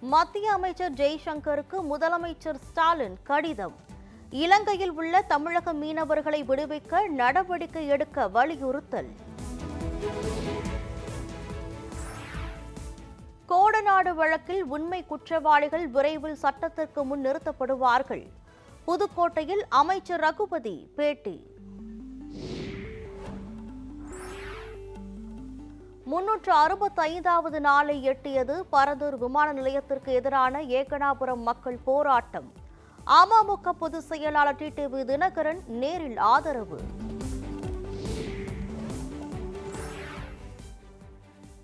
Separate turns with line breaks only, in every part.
மத்திய அமைச்சர் ஜெய்சங்கருக்கு முதலமைச்சர் ஸ்டாலின் கடிதம். இலங்கையில் உள்ள தமிழக மீனவர்களை விடுவிக்க நடவடிக்கை எடுக்க வலியுறுத்தல். கோடநாடு வழக்கில் உண்மை குற்றவாளிகள் விரைவில் சட்டத்திற்கு முன் நிறுத்தப்படுவார்கள் புதுக்கோட்டையில் அமைச்சர் ரகுபதி பேட்டி. முன்னூற்று அறுபத்தைந்தாவது நாளை எட்டியது பரந்தூர் விமான நிலையத்திற்கு எதிரான ஏகனாபுரம் மக்கள் போராட்டம். அமமுக பொதுச் செயலாளர் டிடிவி தினகரன் நேரில் ஆதரவு.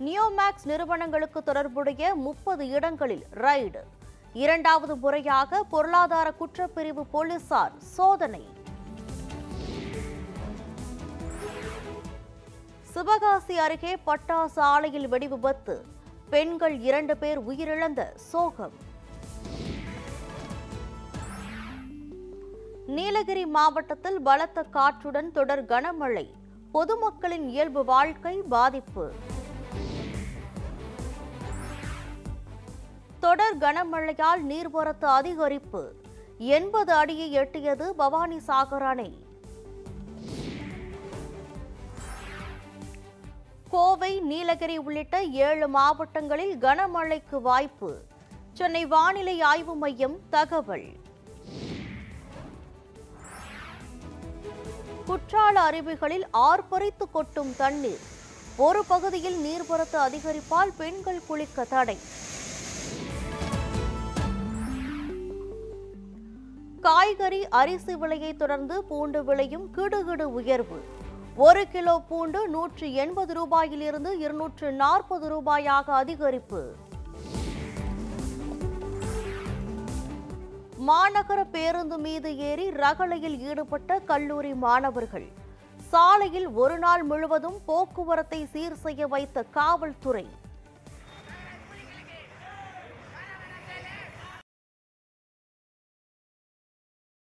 நியோமேக்ஸ் நிறுவனங்களுக்கு தொடர்புடைய முப்பது இடங்களில் ரைடு இரண்டாவது முறையாக பொருளாதார குற்றப்பிரிவு போலீசார் சோதனை. சிவகாசி அருகே பட்டாசு ஆலையில் வெடிவிபத்து. பெண்கள் இரண்டு பேர் உயிரிழந்த சோகம். நீலகிரி மாவட்டத்தில் பலத்த காற்றுடன் தொடர் கனமழை. பொதுமக்களின் இயல்பு வாழ்க்கை பாதிப்பு. தொடர் கனமழையால் நீர்வரத்து அதிகரிப்பு. எண்பது அடியை எட்டியது பவானி சாகர் அணை. கோவை நீலகிரி உள்ளிட்ட ஏழு மாவட்டங்களில் கனமழைக்கு வாய்ப்பு. சென்னை வானிலை ஆய்வு மையம் தகவல். குற்றால அருவிகளில் ஆர்ப்பரித்து கொட்டும் தண்ணீர். ஒரு பகுதியில் நீர்வரத்து அதிகரிப்பால் பெண்கள் குளிக்க தடை. காய்கறி அரிசி விலையை தொடர்ந்து பூண்டு விலையும் கிடுகிடு உயர்வு. ஒரு கிலோ பூண்டு நூற்று எண்பது ரூபாயிலிருந்து இருநூற்று நாற்பது ரூபாயாக அதிகரிப்பு. மாநகர பேருந்து மீது ஏறி ரகளையில் ஈடுபட்ட கல்லூரி மாணவர்கள். சாலையில் ஒரு நாள் முழுவதும் போக்குவரத்தை சீர் செய்ய வைத்த காவல்துறை.